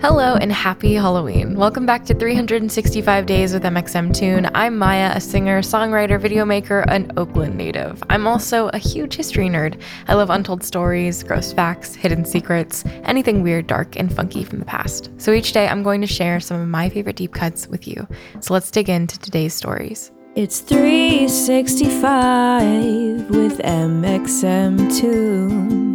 Hello and happy Halloween. Welcome back to 365 Days with mxmtoon. I'm Maya, a singer, songwriter, video maker, an Oakland native. I'm also a huge history nerd. I love untold stories, gross facts, hidden secrets, anything weird, dark, and funky from the past. So each day I'm going to share some of my favorite deep cuts with you. So let's dig into today's stories. It's 365 with mxmtoon. New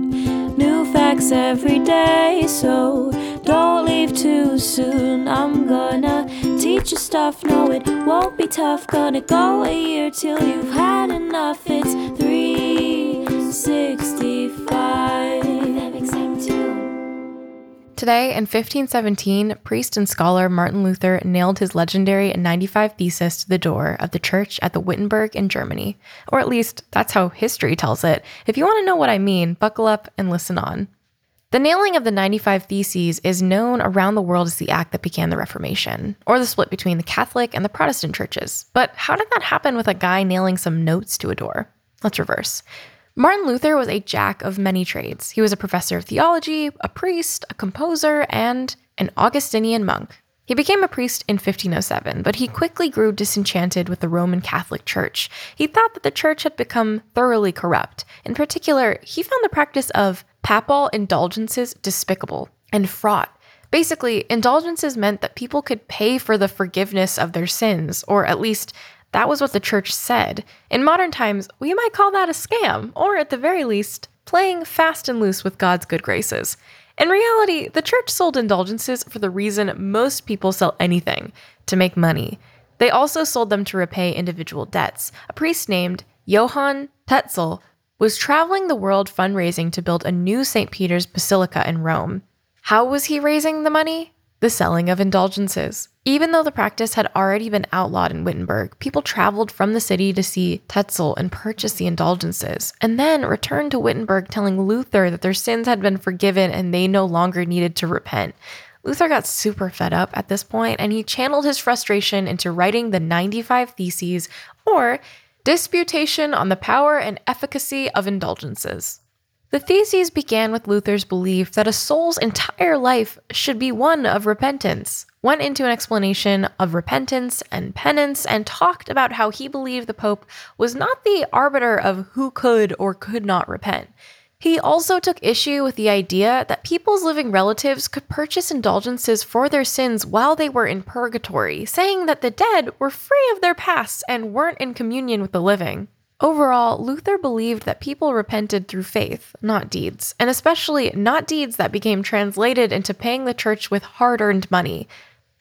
facts every day, so don't leave too soon. I'm gonna teach you stuff, no, it won't be tough. Gonna go a year till you've had enough. It's 365. Today, in 1517, priest and scholar Martin Luther nailed his legendary 95 Thesis to the door of the church at the Wittenberg in Germany. Or at least, that's how history tells it. If you want to know what I mean, buckle up and listen on. The nailing of the 95 Theses is known around the world as the act that began the Reformation, or the split between the Catholic and the Protestant churches. But how did that happen with a guy nailing some notes to a door? Let's reverse. Martin Luther was a jack of many trades. He was a professor of theology, a priest, a composer, and an Augustinian monk. He became a priest in 1507, but he quickly grew disenchanted with the Roman Catholic Church. He thought that the church had become thoroughly corrupt. In particular, he found the practice of papal indulgences despicable and fraught. Basically, indulgences meant that people could pay for the forgiveness of their sins, or at least that was what the church said. In modern times, we might call that a scam, or at the very least, playing fast and loose with God's good graces. In reality, the church sold indulgences for the reason most people sell anything to make money. They also sold them to repay individual debts. A priest named Johann Tetzel was traveling the world fundraising to build a new St. Peter's Basilica in Rome. How was he raising the money? The selling of indulgences. Even though the practice had already been outlawed in Wittenberg, people traveled from the city to see Tetzel and purchase the indulgences, and then returned to Wittenberg telling Luther that their sins had been forgiven and they no longer needed to repent. Luther got super fed up at this point, and he channeled his frustration into writing the 95 Theses, or Disputation on the Power and Efficacy of Indulgences. The theses began with Luther's belief that a soul's entire life should be one of repentance, went into an explanation of repentance and penance, and talked about how he believed the Pope was not the arbiter of who could or could not repent. He also took issue with the idea that people's living relatives could purchase indulgences for their sins while they were in purgatory, saying that the dead were free of their pasts and weren't in communion with the living. Overall, Luther believed that people repented through faith, not deeds, and especially not deeds that became translated into paying the church with hard earned money.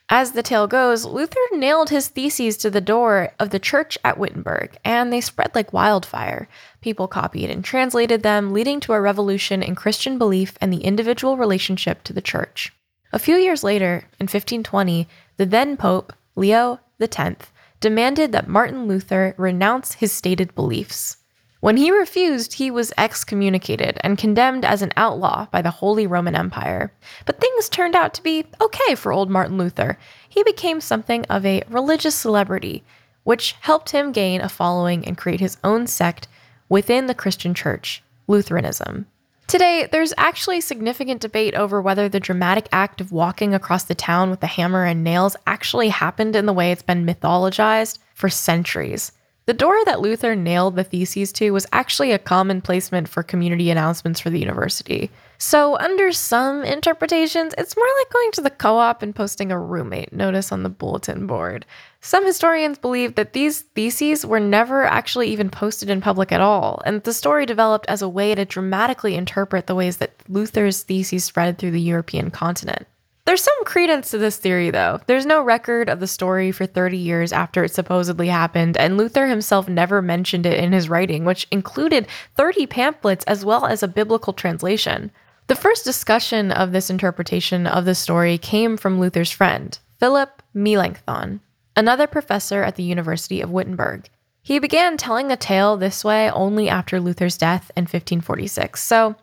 As the tale goes, Luther nailed his theses to the door of the church at Wittenberg, and they spread like wildfire. People copied and translated them, leading to a revolution in Christian belief and the individual relationship to the church. A few years later, in 1520, the then Pope, Leo X, demanded that Martin Luther renounce his stated beliefs. When he refused, he was excommunicated and condemned as an outlaw by the Holy Roman Empire. But things turned out to be okay for old Martin Luther. He became something of a religious celebrity, which helped him gain a following and create his own sect within the Christian church, Lutheranism. Today, there's actually significant debate over whether the dramatic act of walking across the town with a hammer and nails actually happened in the way it's been mythologized for centuries. The door that Luther nailed the theses to was actually a common placement for community announcements for the university. So, under some interpretations, it's more like going to the co op and posting a roommate notice on the bulletin board. Some historians believe that these theses were never actually even posted in public at all, and the story developed as a way to dramatically interpret the ways that Luther's theses spread through the European continent. There's some credence to this theory, though. There's no record of the story for 30 years after it supposedly happened, and Luther himself never mentioned it in his writing, which included 30 pamphlets as well as a biblical translation. The first discussion of this interpretation of the story came from Luther's friend, Philip Melanchthon, another professor at the University of Wittenberg. He began telling the tale this way only after Luther's death in 1546. So,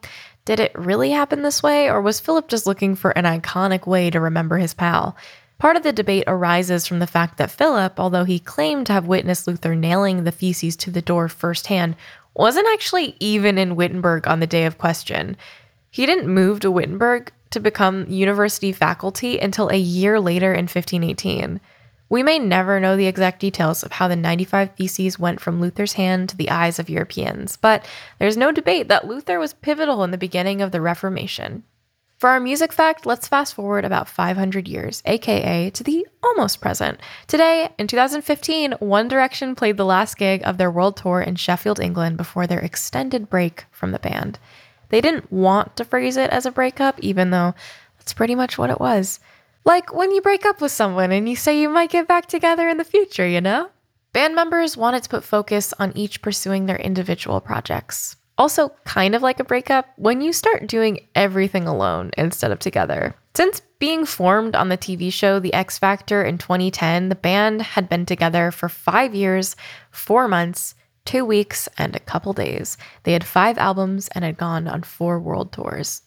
did it really happen this way, or was Philip just looking for an iconic way to remember his pal? Part of the debate arises from the fact that Philip, although he claimed to have witnessed Luther nailing the theses to the door firsthand, wasn't actually even in Wittenberg on the day of question. He didn't move to Wittenberg to become university faculty until a year later in 1518. We may never know the exact details of how the 95 Theses went from Luther's hand to the eyes of Europeans, but there's no debate that Luther was pivotal in the beginning of the Reformation. For our music fact, let's fast forward about 500 years, aka to the almost present. Today, in 2015, One Direction played the last gig of their world tour in Sheffield, England before their extended break from the band. They didn't want to phrase it as a breakup, even though that's pretty much what it was. Like when you break up with someone and you say you might get back together in the future, you know? Band members wanted to put focus on each pursuing their individual projects. Also, kind of like a breakup, when you start doing everything alone instead of together. Since being formed on the TV show The X Factor in 2010, the band had been together for five years, four months, two weeks, and a couple days. They had five albums and had gone on four world tours.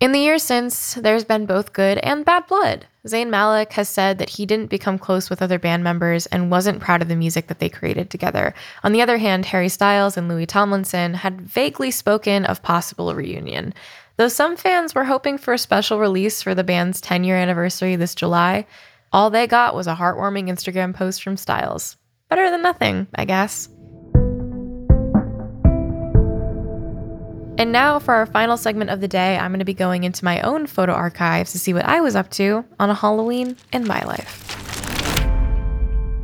In the years since, there's been both good and bad blood. Zayn Malik has said that he didn't become close with other band members and wasn't proud of the music that they created together. On the other hand, Harry Styles and Louis Tomlinson had vaguely spoken of possible reunion. Though some fans were hoping for a special release for the band's 10 year anniversary this July, all they got was a heartwarming Instagram post from Styles. Better than nothing, I guess. And now, for our final segment of the day, I'm going to be going into my own photo archives to see what I was up to on a Halloween in my life.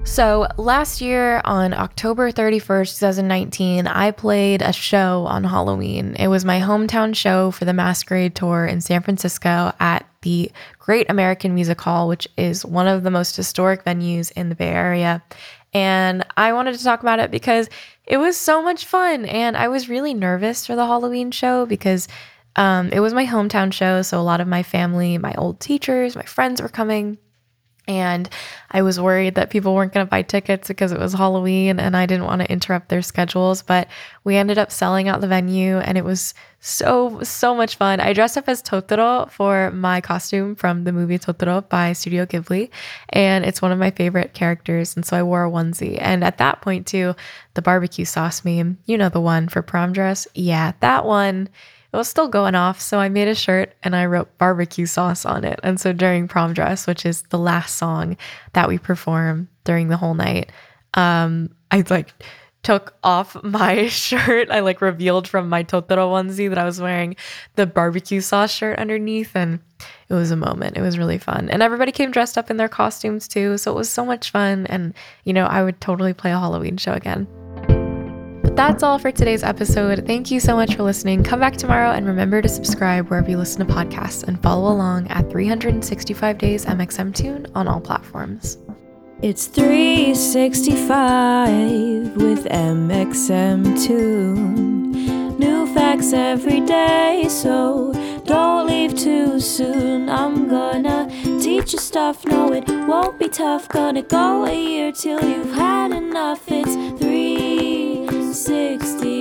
So, last year on October 31st, 2019, I played a show on Halloween. It was my hometown show for the Masquerade Tour in San Francisco at the Great American Music Hall, which is one of the most historic venues in the Bay Area. And I wanted to talk about it because it was so much fun. And I was really nervous for the Halloween show because um, it was my hometown show. So a lot of my family, my old teachers, my friends were coming. And I was worried that people weren't going to buy tickets because it was Halloween and I didn't want to interrupt their schedules. But we ended up selling out the venue and it was so, so much fun. I dressed up as Totoro for my costume from the movie Totoro by Studio Ghibli. And it's one of my favorite characters. And so I wore a onesie. And at that point, too, the barbecue sauce meme, you know, the one for prom dress. Yeah, that one it was still going off. So I made a shirt and I wrote barbecue sauce on it. And so during prom dress, which is the last song that we perform during the whole night, um, I like took off my shirt. I like revealed from my Totoro onesie that I was wearing the barbecue sauce shirt underneath. And it was a moment. It was really fun. And everybody came dressed up in their costumes too. So it was so much fun. And, you know, I would totally play a Halloween show again. That's all for today's episode. Thank you so much for listening. Come back tomorrow and remember to subscribe wherever you listen to podcasts and follow along at 365 Days mxmtoon on all platforms. It's 365 with mxmtoon. New facts every day, so don't leave too soon. I'm gonna teach you stuff, no, it won't be tough. Gonna go a year till you've had enough. It's 365.